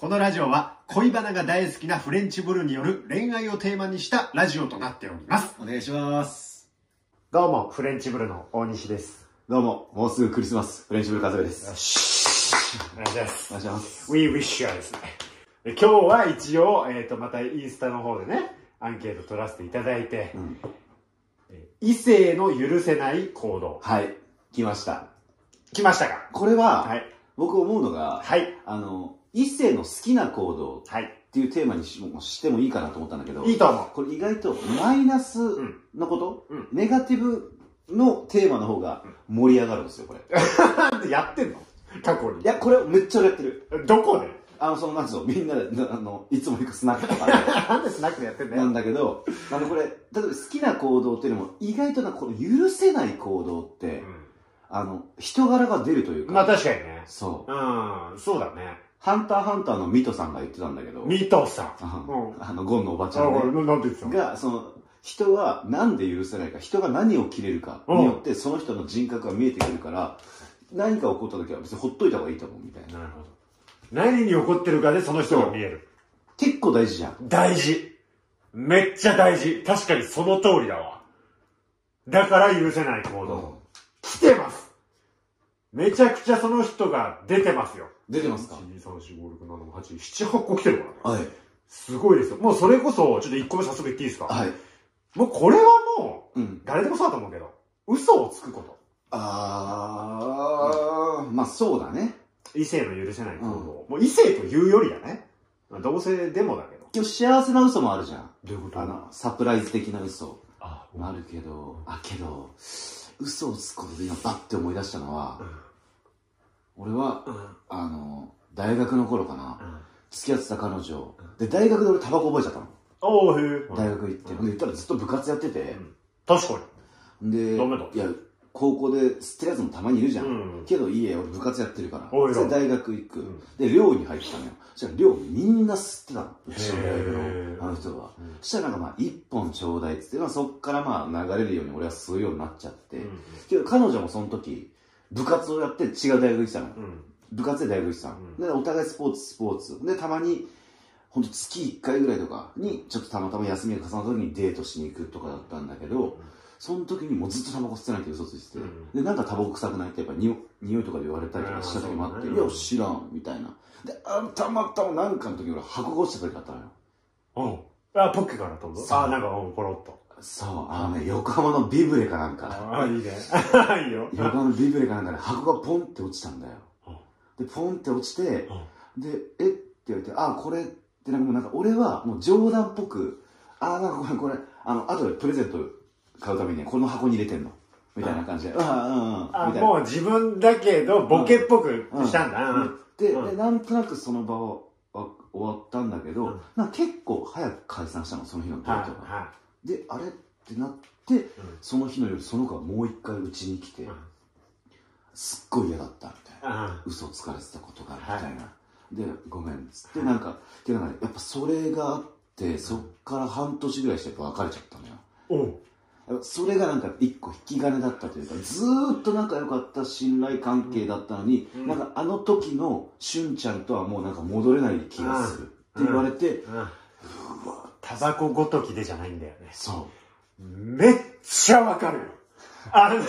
このラジオは恋バナが大好きなフレンチブルによる恋愛をテーマにしたラジオとなっております。お願いします。どうも、フレンチブルの大西です。どうも、もうすぐクリスマス、フレンチブルカズレです。しお願いします。お願いします。We wish you ですね。で今日は一応、えっ、と、またインスタの方でね、アンケート取らせていただいて、うん。え異性の許せない行動。はい、来ました。来ましたか？これは、はい。僕思うのが、はい。あの、異性の好きな行動はい。っていうテーマにしもしてもいいかなと思ったんだけど、いいと思う。これ意外とマイナスのこと、うんネガティブのテーマの方が盛り上がるんですよ、これ。やってんの？過去に。や、これめっちゃ俺やってる。どこで？あの、その、なんつうの、みんなで、なあの、いつも行くスナックとかで なんでスナックでやってんだよ。なんだけど、あの、これ、例えば好きな行動っていうのも、意外とな、この許せない行動って、あの、人柄が出るというか、まあ確かにね。そう。うん、そうだね。ハンターハンターのミトさんが言ってたんだけど、ミトさん。あうんあの、ゴンのおばちゃあ、んね、俺、なんて言ってたの？が、その、人はなんで許せないか、人が何を切れるかによって、その人の人格が見えてくるから、何か起こった時は別にほっといた方がいいと思うみたいな。なるほど。何に起こってるかでその人が見える。結構大事じゃん。大事。めっちゃ大事。確かにその通りだわ。だから許せない行動。来てますめちゃくちゃその人が出てますよ。出てますか ?1、2、3、4、5、6、7、8、7、8個来てるからね。はい。すごいですよ。もうそれこそ、ちょっと1個目早速言っていいですか？はい。もうこれはもう、うん。誰でもそうだと思うけど、嘘をつくこと。あー、まあそうだね。異性の許せない行動。もう異性というよりだね。まあ同性でもだけど。今日幸せな嘘もあるじゃん。どういうこと？あの、サプライズ的な嘘。あ、あるけど、あ、けど、嘘をつくことで今バッて思い出したのは、俺は、うん。あの、大学の頃かな、うん。付き合ってた彼女、で、大学で俺タバコ覚えちゃったの。おー、へえ。大学行って。で、言ったらずっと部活やってて、確かで、ダメだいや、高校で吸ってるやつもたまにいるじゃん。うんけど、いいえ、俺部活やってるから。おいらで、大学行く。んで、寮に入ったのよ。そしたら寮みんな吸ってたの。うちの大学のあの人は。うんそしたらなんかまあ、一本ちょうだいっつって、まあそっからまあ流れるように俺は吸うようになっちゃって。うんけど彼女もその時、部活をやって違う大学行ってたの。うん。部活で大学行ってたの。うんで、お互いスポーツ、スポーツ。で、たまに、ほんと月1回ぐらいとかに、ちょっとたまたま休みが重なった時にデートしに行くとかだったんだけど、その時にもうずっとタバコ吸ってないって嘘ついてて、うんで、なんかタバコ臭くないってやっぱにお匂いとかで言われたりとかした時もあって、うんいや、知らん、みたいな。で、あたまたまなんかの時俺箱が落ちた時あったのよ。うん。あ、ポッケから飛ぶあ、なんか、うん、ポロッと。そう、あのね、横浜のビブレかなんか、あ、いいね。いいよ。横浜のビブレかなんかで箱がポンって落ちたんだよ。で、ポンって落ちて、で、え？って言われて、あ、これってなんかもうなんか俺はもう冗談っぽく、あ、なんかこれ、これ、あの、後でプレゼント買うためにこの箱に入れてんの？みたいな感じで、ああ、うん、うん、あ、みたいな。もう自分だけど、ボケっぽくしたんだ。うん。で、うんで、なんとなくその場はあ終わったんだけど、うんなんか結構早く解散したの、その日のデはいートが。はで、あれってなって、その日の夜、その子がもう一回うちに来て、うんすっごい嫌だったみたいな。い。うん。嘘をつかれてたことがあるみたいな。で、ごめんっつって、なんか、っていうのがね、やっぱそれがあって、そっから半年ぐらいして別れちゃったのよ。それがなんか一個引き金だったというか、ずーっと仲良かった信頼関係だったのに、うんなんかあの時のしゅんちゃんとはもうなんか戻れない気がするって言われて、うん。タバコごときでじゃないんだよね。そめっちゃわかるよ。あの、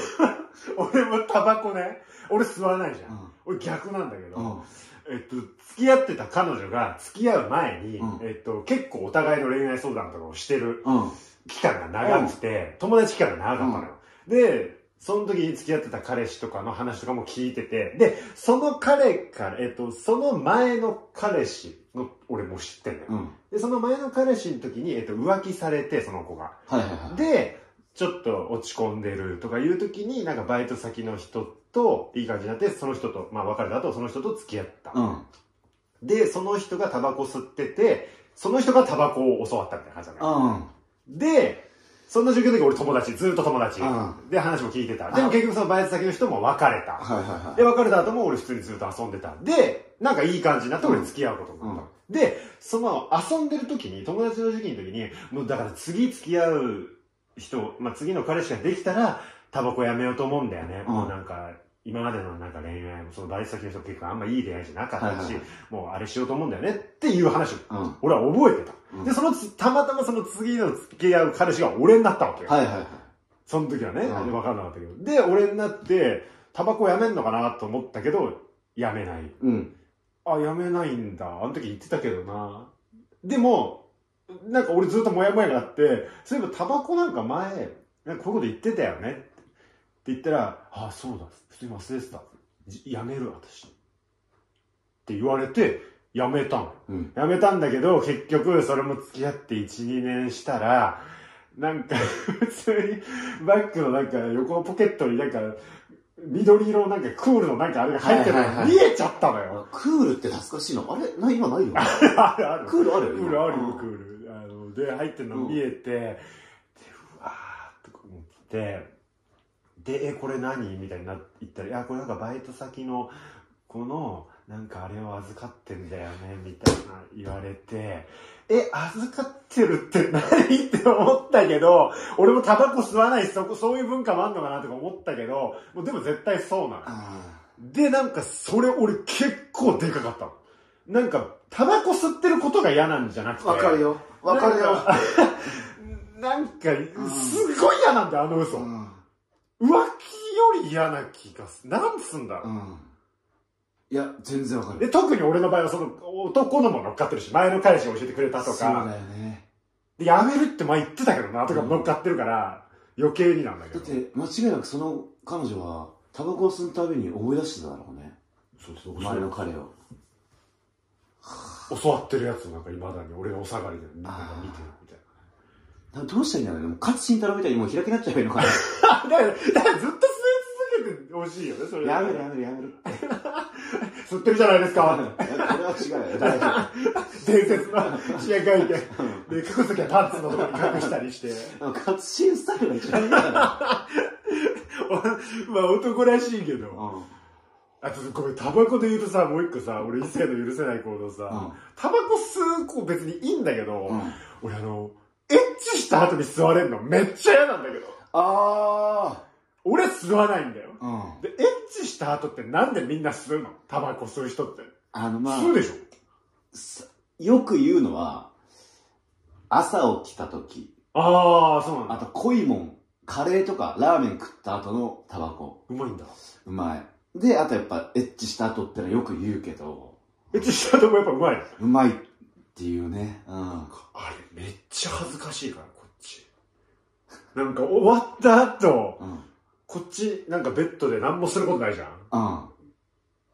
俺もタバコね、俺吸わないじゃん。うん俺逆なんだけど、う。うん。えっと、付き合ってた彼女が付き合う前に、うんえっと、結構お互いの恋愛相談とかをしてるうん。期間が長くて、友達期間が長かったのよ。で、その時に付き合ってた彼氏とかの話とかも聞いてて、で、その彼から、えっと、その前の彼氏の、俺も知ってんのよ。うん。で、その前の彼氏の時に、えっと、浮気されて、その子が。はいはいはい。で、ちょっと落ち込んでるとかいう時に、なんかバイト先の人といい感じになって、その人と、まあ別れた後、その人と付き合った。うん。で、その人がタバコ吸ってて、その人がタバコを教わったみたいな感じなのよ。うん。で、そんな状況の時俺友達、ずっと友達。うんで、話も聞いてた。でも結局そのバイト先の人も別れた。はいはいはい。で、別れた後も俺普通にずっと遊んでた。で、なんかいい感じになって俺付き合うことになった。で、その遊んでる時に、友達の時期の時に、もうだから次付き合う人、まあ、次の彼氏ができたら、タバコやめようと思うんだよね。うんもうなんか、今までのなんか恋愛も、そのバイト先の人結構あんまいい恋愛じゃなかったし、もうあれしようと思うんだよねっていう話を、うん。俺は覚えてた。うんで、そのつ、たまたまその次の付き合う彼氏が俺になったわけよ。はいはいはい。その時はね、うんで分かんなかったけど。で、俺になって、タバコやめんのかなと思ったけど、やめない。うん。あ、やめないんだ。あの時言ってたけどな。でも、なんか俺ずっとモヤモヤがあって、そういえばタバコなんか前、なんかこういうこと言ってたよねって言ったら、あ、そうだ。普通に忘れてた。じやめる私。って言われて、やめたの。うん。やめたんだけど、結局それも付き合って1、2年したら、なんか、普通にバッグのなんか横のポケットになんか、緑色のなんかクールのなんかあれが入ってるのはい見えちゃったのよ。クールって懐かしいの？あれ？な今ないよ。あるある。クールあるよクールあるよ、今クール。あの、で、入ってるの見えて、で、うわーとか思って、で、え、これ何？みたいになっったら、いや、これなんかバイト先の、この、なんかあれを預かってんだよね、みたいな言われて、え、預かってるって何？って思ったけど、俺もタバコ吸わないし、そこ、そういう文化もあんのかなとか思ったけど、もうでも絶対そうなの。あで、なんか、それ俺結構でかかったの。なんか、タバコ吸ってることが嫌なんじゃなくて。あ。わかる。よ。わかるよ。なんか、すごい嫌なんだよ、あの嘘。うん。浮気より嫌な気がする。なんつうんだろう。うん。いや、全然わかる。で、特に俺の場合はその男のも乗っかってるし、前の彼氏が教えてくれたとか、そうだよね。でやめるって前言ってたけどな、とか乗っかってるから、余計になんだけど。だって、間違いなくその彼女は、タバコを吸うたびに思い出してただろうね。そうそう前の彼を。教わってるやつをなんか未だに俺がお下がりでなんか見てるみたいなどうしたらいいんだろうね。もう勝慎太郎みたいにもう開きになっちゃえばいいのかな。な。だから、だからずっと吸い続けてほしいよね、それ。やめるやめるやめる。吸ってるじゃないですか。これは違うよ。大丈伝説の試合会見。で、隠すときはパンツのところに隠したりして。夫。勝慎スタイルが一番いいんだか まあ男らしいけど。ら。あとごめん、タバコで言うとさ、もう一個さ、俺異性の許せない行動さ、うんタバコ吸う子別にいいんだけど、うん。俺あの、エッチした後に吸われるのめっちゃ嫌なんだけど。あ俺吸わないんだよ。あ。うん。で、エッチした後ってなんでみんな吸うの？タバコ吸う人って。あの、まあ吸うでしょ？さよく言うのは、朝起きた時、ああ、そうなんだ。あと濃いもん、カレーとかラーメン食った後のタバコ。うまいんだ。うまい。で、あとやっぱエッチした後ってのはよく言うけど、エッチした後もやっぱうまい。うまいっていうね。うん。あれめっちゃ恥ずかしいから、こっち。なんか終わった後、うん。こっちなんかベッドで何もすることないじゃん。うん。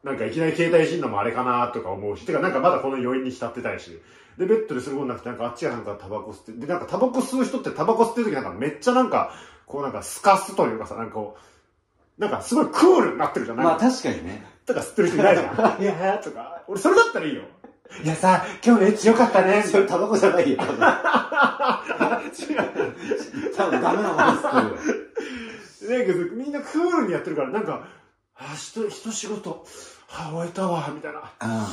なんかいきなり携帯いじんのもあれかなとか思うし、てかなんかまだこの余韻に浸ってたいし。で、ベッドですることなくて、なんかあっちがなんかタバコ吸って、で、なんかタバコ吸う人ってタバコ吸ってる時なんかめっちゃなんか、こうなんかスカすというかさ、なんかこう、なんかすごいクールになってるじゃん。なんまあか確かにね。とか吸ってる人いないじゃん。いやーとか。俺それだったらいいよ。いやさ、今日のエッチよかったね。それタバコじゃないよ。多分違う。多分ダメなものですなんかさみんなクールにやってるから、なんか、あ、人、人仕事、あ、終えたわ、みたいな。うん。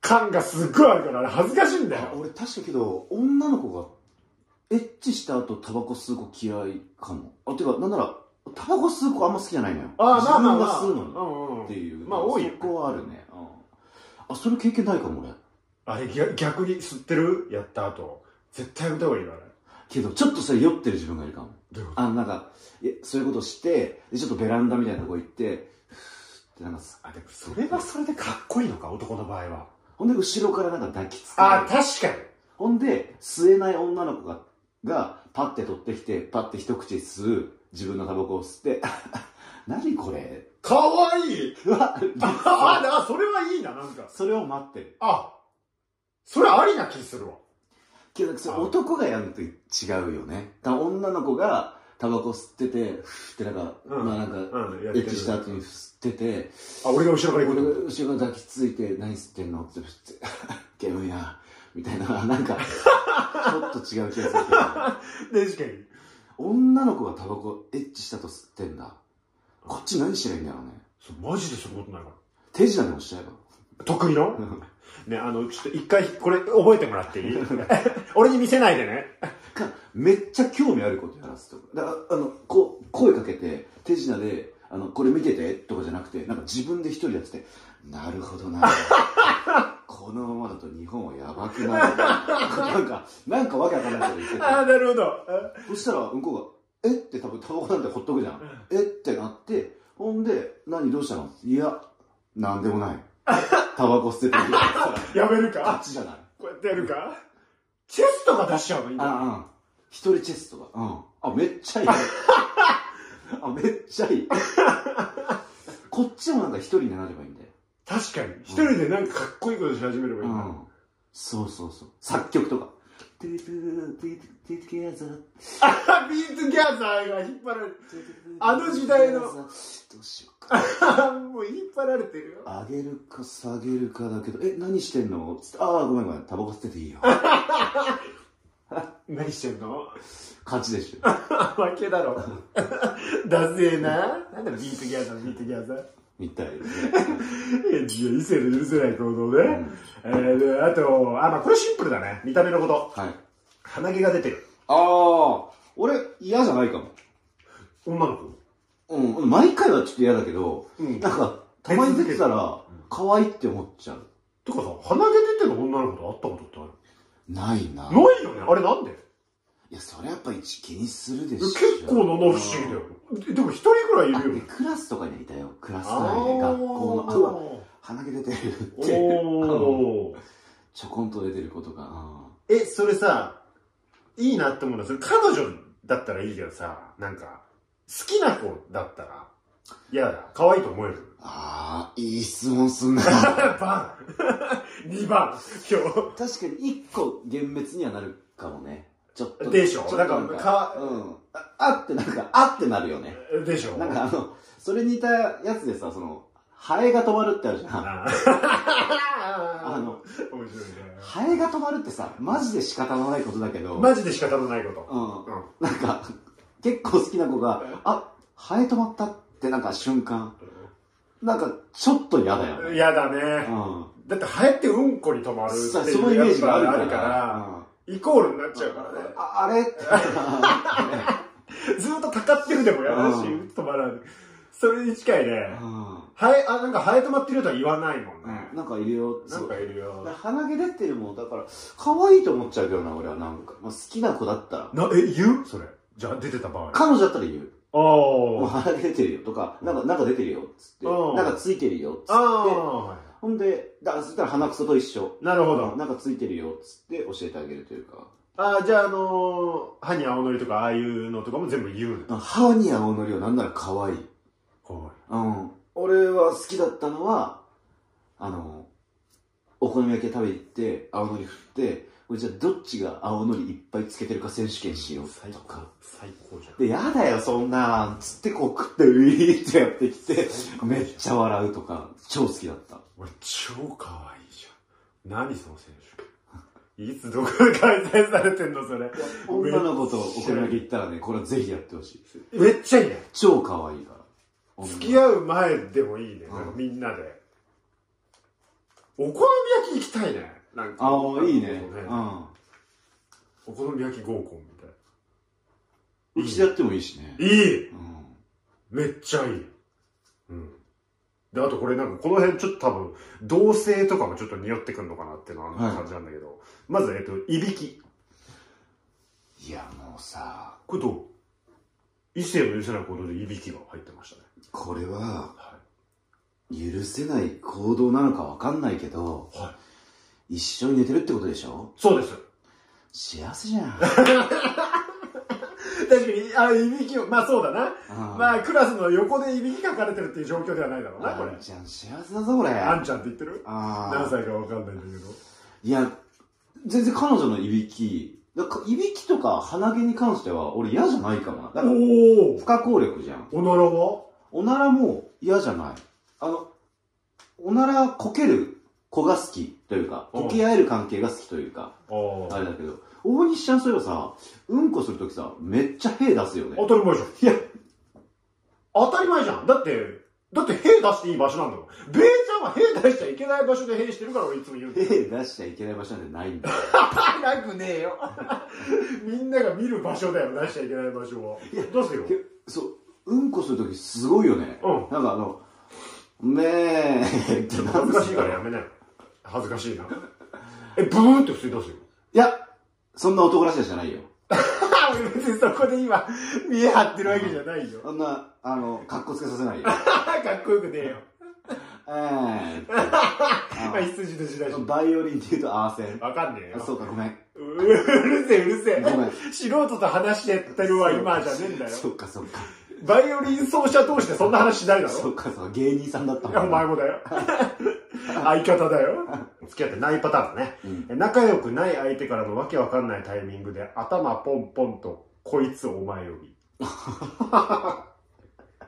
感がすっごいあるから、あれ恥ずかしいんだよ。俺確かけど、女の子が、エッチした後タバコ吸う子嫌いかも。あ、てか、なんなら、タバコ吸う子あんま好きじゃないのよ。あーまあまあまあ。自分が吸うのに。っていう。まあ多いよそこはあるね。うん。あ、それ経験ないかも俺。あれ逆逆に吸ってる？やった後。絶対やめた方がいいよ、あれ。けど、ちょっとそれ酔ってる自分がいるかも。どういうこあの、なんか、いやそういうことして、で、ちょっとベランダみたいなとこ行って、ってなんかあ、でもそれはそれでかっこいいのか、男の場合は。ほんで後ろからなんか抱きつけあ、て、確かに。ほんで、吸えない女の子が、が、パッて取ってきて、パッて一口吸う、自分のタバコを吸って、何これ？かわいい。あ、あ、あそれはいいな、なんか。それを待ってる。あ、それありな気するわ。けど、それ男がやるのと違うよね。だ女の子がタバコ吸ってて、ふーってなんか、うんまあなんか、うん、やエッチした後に吸ってて、あ、俺が後ろから俺行くと。が後ろから抱きついて、何吸ってんのって言って、煙いな、みたいな、なんか、ちょっと違う気がする。確かに。女の子がタバコエッチしたと吸ってんだ。こっち何したらいいんだろうね。そう、マジですることないか手品でもしちゃえば。ら。得意の？ね、あの、ちょっと一回、これ覚えてもらっていい？俺に見せないでね。か、めっちゃ興味あることやらせてだから、あの、こう、声かけて、手品で、ああの、これ見ててとかじゃなくて、なんか自分で一人やってて、なるほどな。このままだと日本はやばくなる。なんか、なんかわけわかんないこと言ってて。ああ、なるほど。そしたら、向こうが、えって多分タバコなんてほっとくじゃん。えってなって、ほんで、何どうしたの？いや、なんでもない。タバコ捨ててるよ。やめるあか？っちじゃない。こうやってやるか？チェストが出しちゃうのいいんだ。あ、うん。一人チェストが。うん。あ、めっちゃいい。あ、めっちゃいい。こっちもなんか一人になればいいんだよ。確かに。一人でなんかかっこいいことし始めればいいんだ。うん。そうそうそう。作曲とか。トゥトゥトゥトゥトゥギャザーあビートギャザーが引っ張られてあの時代のどうしようか。もう引っ張られてるよ。上げるか下げるかだけど、え、何してんの、ああ、ごめんごめん、タバコ捨てていいよ。何してんの勝ちでしょ。負けだろ。だせえな。なんだ be together、be together。みたいですね。いや、異性の許せない行動ね。えー、で、あと、あ、まあこれシンプルだね。見た目のこと。はい。鼻毛が出てる。ああ、俺嫌じゃないかも。女の子？うん、毎回はちょっと嫌だけど、うんなんか、たまに出てたら、可愛いって思っちゃう。とかさ、鼻毛出てる女の子と会ったことってある？ないな。ないよね。あれなんで？いや、それやっぱ一気にするでしょ。結構なの不思議だよ。ででも一人くらいいあるよね。クラスとかにいたよ。クラスあ内で、学校の。あ鼻毛出てるって。ちょこんと出てることが。あえ、それさ、いいなって思うのは、それ彼女だったらいいけどさ、なんか、好きな子だったら、嫌だ。可愛いと思える。あー、いい質問すんな。番 !2 番今確かに一個幻滅にはなるかもね。ちょっと。でしょ？なんかかうん。ああってなんか、あってなるよね。日でしょ？なんかあの、それに似たやつでさ、その、ハエが止まるってあるじゃん。あ あの、面白いね。ハエが止まるってさ、マジで仕方のないことだけど、マジで仕方のないこと。うん。うん。なんか、結構好きな子が、あ、ハエ止まったってなんか瞬間、なんかちょっと嫌だよね。嫌だうね。ん。だって、ハエってうんこに止まるっていうさそのイメージがあるから。イコールになっちゃうからね。ああれ？って。ずっとたかってるでもやだし、うん止まらない。それに近いね。うんハエ、あ、なんかハエ止まってるとは言わないもんね。なんかいるよ。なんかいるよ。鼻毛出てるもんだから、可愛いと思っちゃうけどな、俺はなんか。まあ、好きな子だったら。な、え、言う？それ。じゃあ出てた場合。あ彼女だったら言う。もうあ。鼻毛出てるよとか、なんか、なんか出てるよっつって、うんなんかついてるよっつって、ああ。ほんで、だそしたら鼻くそと一緒。なるほど。なんかついてるよっつって教えてあげるというか。ああ、じゃああのー、歯に青のりとかああいうのとかも全部言うの？歯に青のりはなんなら可愛い。こうん。俺は好きだったのは、あの、お好み焼き食べに行って、青のり振って、じゃあどっちが青のりいっぱいつけてるか選手権しよう最高とか。。最高じゃん。で、やだよ、そんなん。つってこう食って、ウィーってやってきて、めっちゃ笑うとか、超好きだった。俺超可愛いじゃん。何その選手。いつどこで開催されてんのそれ。女の子とお好み焼き行ったらね、これぜひやってほしい。めっちゃいいね。超可愛いから。付き合う前でもいいね。うんみんなで。お好み焼き行きたいね。なんか。ああ、いいね。ううんお好み焼き合コンみたいん。うちでやってもいいしね。な。いいうん。めっちゃいい。うん。で、あとこれなんかこの辺ちょっと多分、同性とかもちょっと匂ってくんのかなっていうのは感じなんだけど、まず、えっと、いびき。いや、もうさ、これどう？異性の許せない行動でいびきが入ってましたね。これは、は許せない行動なのかわかんないけど、い。はい。一緒に寝てるってことでしょ？そうです。幸せじゃん。確かに、あ、いびきを、まあそうだな。あまあクラスの横でいびきかかれてるっていう状況ではないだろうな、これあん。ちゃん幸せだぞ、これ。あんちゃんって言ってる？あー何歳かわかんないんだけど。いや、全然彼女のいびき、だかいびきとか鼻毛に関しては俺嫌じゃないかもな。だからお不可抗力じゃん。おならは？おならも嫌じゃない。あの、おならこける子が好きというか、うんこけ合える関係が好きというか、あれだけど、大西ちゃんそういえばさ、うんこするときさ、めっちゃ屁出すよね。当たり前じゃん。いや、当たり前じゃん。だって、だって、兵出していい場所なんだもん。ベイちゃんは兵出しちゃいけない場所で兵してるから俺いつも言うんだよ。屁出しちゃいけない場所なんてないんだよ。なくねえよ。みんなが見る場所だよ、出しちゃいけない場所を。いやどうするよ？けそう、うんこするときすごいよね。うん。なんかあの、めーって恥ずかしいからやめなよ。恥ずかしいな。え、ブーって普通に出すよ。いや、そんな男らしいじゃないよ。俺別にそこで今、見え張ってるわけじゃないよ。そんな、あの、格好つけさせないよ。かっこよくねえよ。えーって まあ、羊と時代し。バイオリンって言うとアーセン。わかんねえよ。あそうか、ごめん。ううるせえ、うるせえ。ごめん素人と話してってるわ、今じゃねえんだよ。そっか、そっか。バイオリン奏者通してそんな話しないだろ？そっか、そうか、芸人さんだったいや、お前。もだよ。相方だよ。付き合ってないパターンだね。うん仲良くない相手からのわけわかんないタイミングで頭ポンポンと、こいつお前呼び。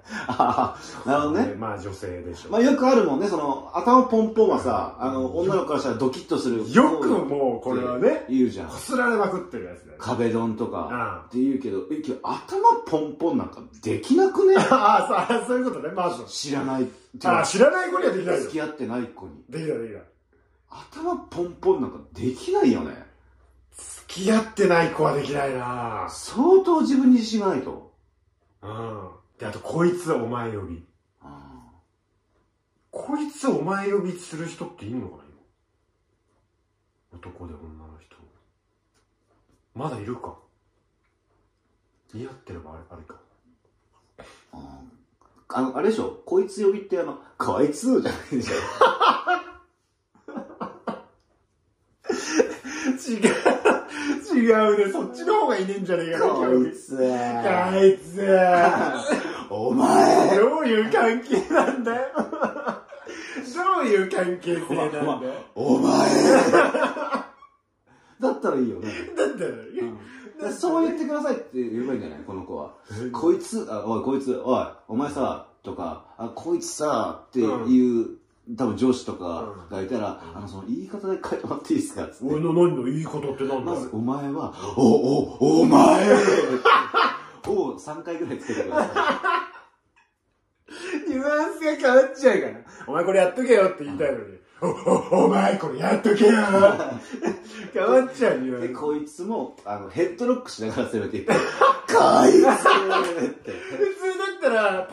ああ、なるほどね。まあ女性でしょ。まあよくあるもんね、その、頭ポンポンはさ、あの、女の子からしたらドキッとする。よくもうこれはね、言うじゃんこ。すられまくってるやつだよ。壁ドンとあか。って言うけど、え、けど頭ポンポンなんかできなくね？ああ、そういうことね、まず。知らない。ああ、知らない子にはできないよ。付き合ってない子に。できない、できない。頭ポンポンなんかできないよね。付き合ってない子はできないな相当自分に自信がないと。うん。で、あと、こいつお前呼び。こいつお前呼びする人っているのかな今？男で女の人。まだいるか？似合ってればあれ、あれか。あの、あれでしょ？こいつ呼びってあの、こいつじゃないでしょ？違う。違うね。そっちの方がいねえんじゃねえかな。こいつ。こいつ。お前。どういう関係なんだよ。どういう関係性なんだよ。お前。だったらいいよね。だったら、でそう言ってくださいって言えばいいんじゃない？この子は。こいつ、あ、おい、こいつ、おい、お前さ、とか、あ、こいつさ、っていう、多分上司とかがいたら、あの、その言い方で変えてもらっていいですか？つって俺の何のいいことってなんだまず、お前は、お、お、お前 を3回ぐらいつけてくださニュアンスが変わっちゃうから。お前これやっとけよって言いたいのに。お、お、お前これやっとけよ変わっちゃう、ニュい。で、アンス。こいつも、あの、ヘッドロックしながら攻めてい って、こいつって。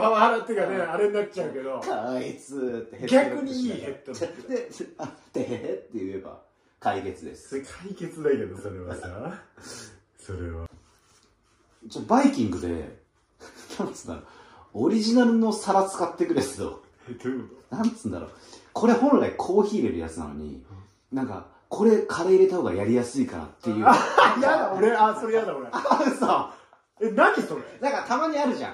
パワハラっていうかね、あれになっちゃうけど。こいつって逆にいいヘッドロックで、あ、てへへって言えば解決です。解決だけど、それはさ。それは。ちょ、バイキングで、なんつうんだろう、オリジナルの皿使ってくれと、え、どういうこなんつうんだろう、これ本来コーヒー入れるやつなのに、なんか、これカレー入れた方がやりやすいかなっていう。とあ、やだ、俺、あ、それやだ、俺。あ、嘘え、何それ？なんかたまにあるじゃん。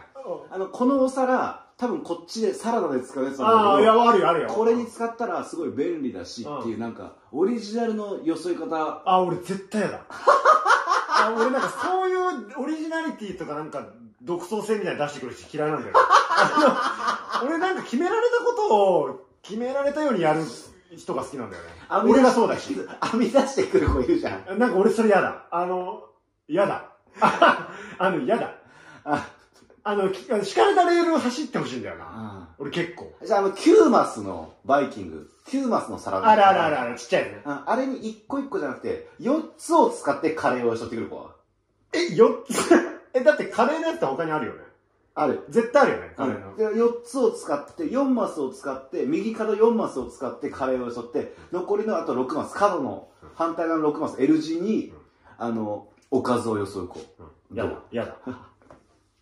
あの、このお皿、多分こっちでサラダで使うやつああ、いだけど、や、あるよ、あるよ。これに使ったらすごい便利だしっていう、なんか、オリジナルのよそい方、あ、俺絶対やだ。あ、俺なんかそういうオリジナリティとかなんか独創性みたいなの出してくる人嫌いなんだよ。俺なんか決められたことを決められたようにやる人が好きなんだよね。俺がそうだし。編み出してくる子いるじゃん。なんか俺それ嫌だ。あの、嫌だ。あ あの、嫌だ。あ、あの、き敷かれたレールを走ってほしいんだよな。あ俺結構。じゃあ、あの、キューマスのバイキング、キューマスのサラダ。あるあるあるある、ちっちゃいね。ああれに一個一個じゃなくて、四つを使ってカレーをしとってくる子は？え、4つ？え、だってカレーのやつって他にあるよね。ある。絶対あるよね、カレーの。で4つを使って、4マスを使って、右角4マスを使ってカレーをしとって、残りのあと6マス、角の反対側の6マス、L 字に、あの、おかずをよそう子。うんやだ、やだ。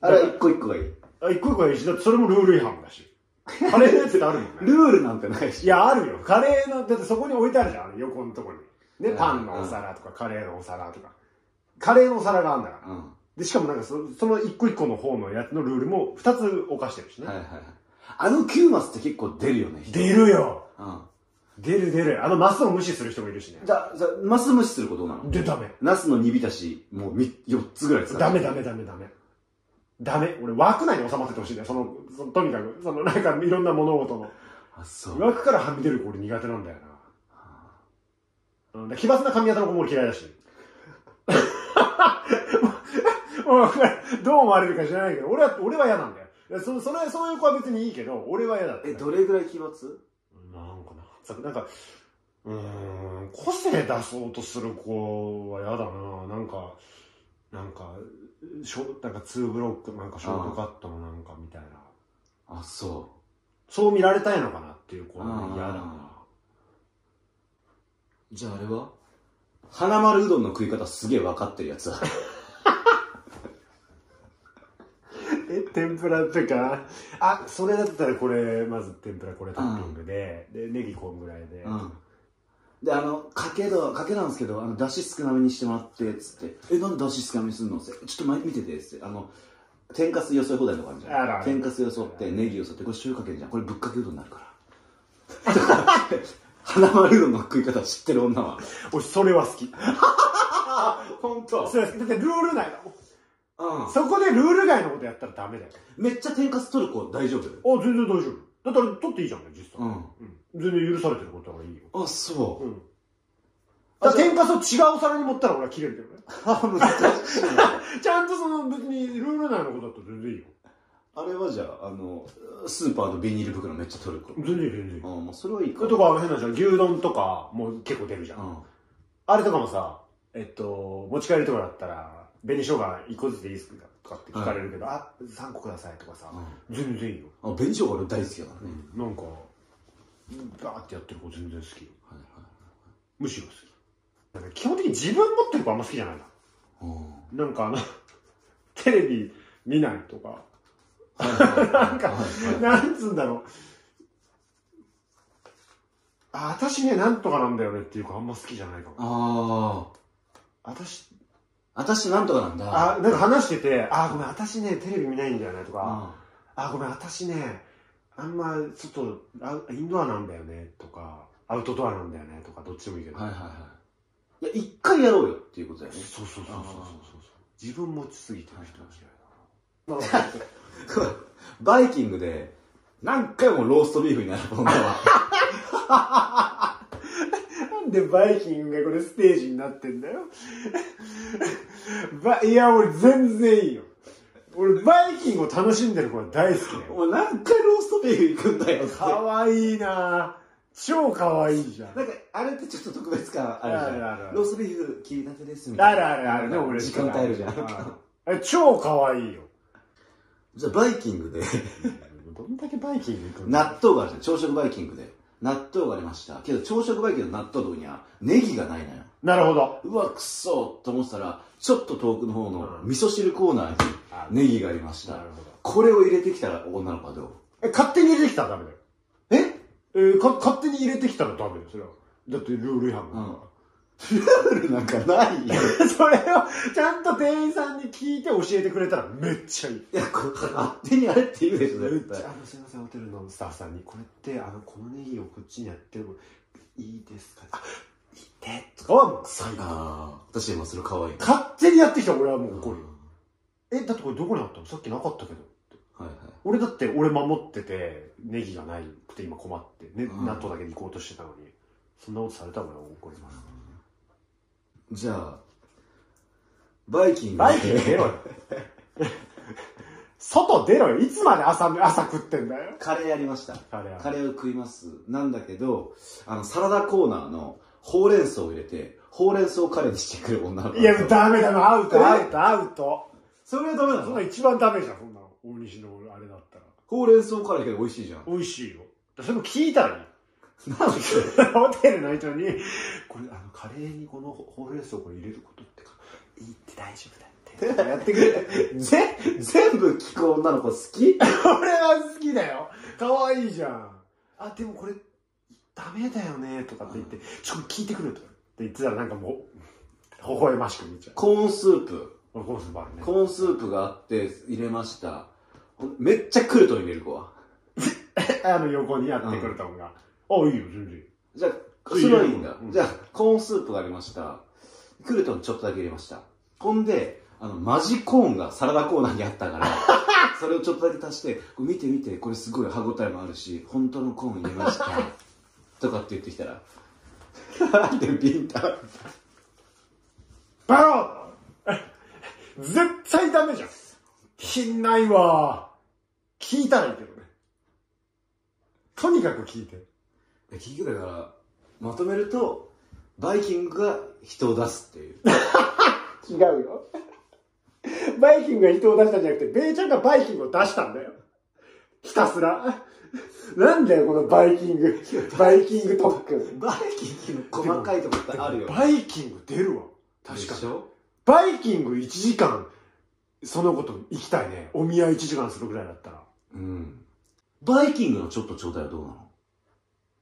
あれは一個一個がいい。あ一個一個いいし、だってそれもルール違反だし。カレーのやつってあるもんね。ルールなんてないし。いや、あるよ。カレーの、だってそこに置いてあるじゃん、あの横のところに。ね、うんパンのお皿とか、カレーのお皿とか。カレーのお皿があるんだから。うん。で、しかもなんかそその一個一個の方のやつのルールも二つ犯してるしね。はいはいはい。あのキューマスって結構出るよね。出るよ。うん。出る出る。あのマスを無視する人もいるしね。じゃマス無視することなの？で、ダメ。ナスの煮浸し、もうみ4つぐらい使ってダメダメダメダメ。ダメ。俺枠内に収まっててほしいんだよ。その、そのとにかく、そのなんかいろんな物事の。あ、そう。枠からはみ出る子俺苦手なんだよな。うん、で奇抜な髪型の子も俺嫌いだし。もうどう思われるか知らないけど、俺は、俺は嫌なんだよ。でそそれ、そういう子は別にいいけど、俺は嫌だった。え、どれぐらい奇抜？なんかな、んか、うーん、個性出そうとする子は嫌だな。なんか、なんか、ショなんか2ブロックなんかショートカットのなんかみたいな。あそそう見られたいのかなっていうこあーの嫌だな。うじゃああれは？花丸うどんの食い方すげえ分かってるやつはえ天ぷらっていうかあそれだったらこれまず天ぷらこれトッピングで、でネギこんぐらいで、うん。であのかけどかけなんですけどあのだし少なめにしてもらってつって「えなんでだし少なめにすんの?」って「ちょっと前見てて」つって。あの天かすよそい放題とかあるじゃん。天かすよそってネギよそってこれ醤油かけるじゃん。これぶっかけうどんになるから。花丸うどんの食い方知ってる女は。俺それは好き。本当。それは好き。だってルール内だもんうん。そこでルール外のことやったらダメだよ。めっちゃ天かす取る子大丈夫あ全然大丈夫。だったら取っていいじゃんね実際、うん。うん。全然許されてることだからいいよ。あそう。うん。だから天かすを違うお皿に盛ったら俺は切れるけどね。あ難しい。なちゃんとその別にルール内のことだったら全然いいよ。あれはじゃああのスーパーのビニール袋めっちゃ取る子。全然いい全然。いいあもうそれはいいか。とかあの変なじゃん牛丼とかもう結構出るじゃん、うん。あれとかもさえっと持ち帰りとかだったら紅生姜1個ずつでいいですかとかって聞かれるけど、あ3個くださいとかさ、全然いいよ、あ紅生姜俺大好きだからね、なんかバーってやってる子全然好きよ。はいはいむしろ好き。なんか基本的に自分持ってる子あんま好きじゃないな。うん。なんかあの テレビ見ないとか。なんかなんつうんだろう。あ私ねなんとかなんだよねっていう子あんま好きじゃないかも。ああ私私なんとかなんだ。あなんか話しててあごめん私ねテレビ見ないんだよねとか。ああごめん私ねあんま外アウインドアなんだよねとか。アウトドアなんだよねとかどっちでもいいけど、はいはいはい。いや一回やろうよっていうことだよね。そうそうそうそうそうあそう。自分持ちすぎてる人 バイキングで何回もローストビーフになる女は なんでバイキングがこれステージになってんだよ。ばいや、俺全然いいよ。俺バイキングを楽しんでる子は大好きだよ。もう何回ローストビーフ行くんだよって。かわいいな。超かわいいじゃん。なんかあれってちょっと特別感あるじゃん。あるあるある。ローストビーフ切りたてですみたいな。あるあるあるね、俺時間帯あるじゃん。あれ超かわいいよ。じゃあバイキングで。どんだけバイキング行くん納豆があるじゃん。朝食バイキングで納豆がありましたけど朝食バイキングの納豆のとこにはネギがないのよなるほど。うわくそと思ってたらちょっと遠くの方のうん味噌汁コーナーあにネギがありましたなるほど。これを入れてきたら女の子はどう？え、勝手に入れてきたらダメだよ。え？えーか勝手に入れてきたらダメだよ、それは。だってルール違反だから。ルールなんかないよ それをちゃんと店員さんに聞いて教えてくれたらめっちゃいい。いやこ勝手にあれって言うでしょ絶対あの、すいません、ホテルのスタッフさんに、これって、あの、このネギをこっちにやってもいいですか？あ、いいって、とかはもう最高。ああ私今それ可愛い勝手にやってきたら俺はもう怒るよ。え、だってこれどこにあったの？さっきなかったけど。はいはい俺だって俺守ってて、ネギがないくて今困って、ね、うん納豆だけで行こうとしてたのに、そんなことされたら俺は怒ります。じゃあバイキングでバイキング出ろよ。外出ろよ。いつまで朝、朝食ってんだよ。カレーやりましたカレーカレーを食いますなんだけどあのサラダコーナーのほうれん草を入れてほうれん草カレーにしてくる女の子いや、ダメだな、アウト、アウト、アウト。それはダメなそんなの一番ダメじゃん、そんなの。大西のあれだったら。ほうれん草カレーけど美味しいじゃん美味しいよ。それも聞いたらいい。なんでホテルの人に、これ、あの、カレーにこのほうれん草をこれ入れることってか、いいって大丈夫だって。やってくれ。ぜ全部聞く女の子好き？俺は好きだよ。可愛いじゃん。あ、でもこれ、ダメだよね、とかって言って、ちょっと聞いてくるとかって言ってたらなんかもう、微笑ましく見ちゃう。コーンスープコーンスープあるね。コーンスープがあって入れましためっちゃクルトン入れる子は あの横にやってくるとんが。あ、いいよ、全然。じゃあそれはいいんだ、うんじゃあコーンスープがありましたクルトンちょっとだけ入れましたほんであのマジコーンがサラダコーナーにあったから それをちょっとだけ足して見て見てこれすごい歯応えもあるし本当のコーン入れましたとかって言ってきたらなん でビンタバロー絶対ダメじゃん。品ないわ。聞いたらいいけどね。とにかく聞いて。結局だからまとめるとバイキングが人を出すっていう 違うよ。バイキングが人を出したんじゃなくて、ベイちゃんがバイキングを出したんだよ。ひたすら。なんだよ、このバイキング。バイキング特訓。バイキングの細かいとこってあるよ。バイキング出るわ。確かに。バイキング1時間、そのこと行きたいね。お見合い1時間するぐらいだったら。うん。バイキングのちょっとちょうだいはどうなの？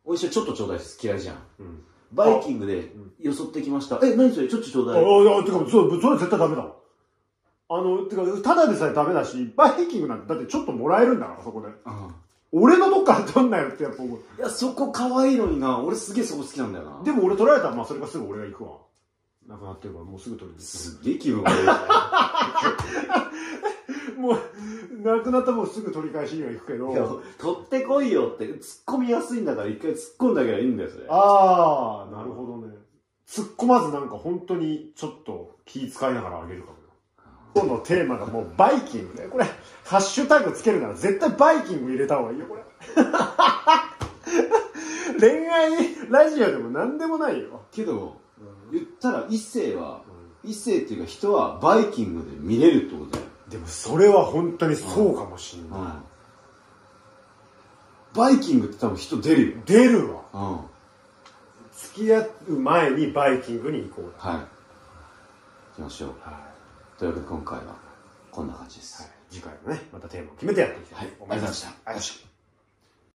おい。しい。ちょっとちょうだい。です嫌い。じゃん。うん。バイキングでよそってきました。え、何それちょっとちょうだいあだい。あ、てか、そう、それ絶対ダメだわ。あの、てか、ただでさえダメだし、バイキングなんて、だってちょっともらえるんだから、そこで。うん俺のどっから取んなよってやっぱ思う。いや、そこ可愛い。のにな。俺すげえそこ好きなんだよな。でも俺取られたら、まあそれがすぐ俺が行くわ。なくなってるから、もうすぐ取りに行すっげえ気分悪い。もう、なくなったらもうすぐ取り返しには行くけど。いや取ってこいよって、突っ込みやすいんだから一回突っ込んであげりゃいいんだよ、それ。ああ、なるほどね。突っ込まずなんか本当にちょっと気遣いながらあげるかもよ。今日のテーマがもうバイキングね。これ、ハッシュタグつけるなら絶対バイキング入れた方がいいよ、これ。恋愛ラジオでも何でもないよ。けど、言ったら異性は、異性っていうか人はバイキングで見れるってことだよ。でもそれは本当にそうかもしんない。うん。バイキングって多分人出るよ。出るわ。うん。は付き合う前にバイキングに行こう。い。行きましょう。はというわけで今回はこんな感じです。い。次回もね、またテーマを決めてやっていきたいと思います。はいありがとうございましたありがとうございました。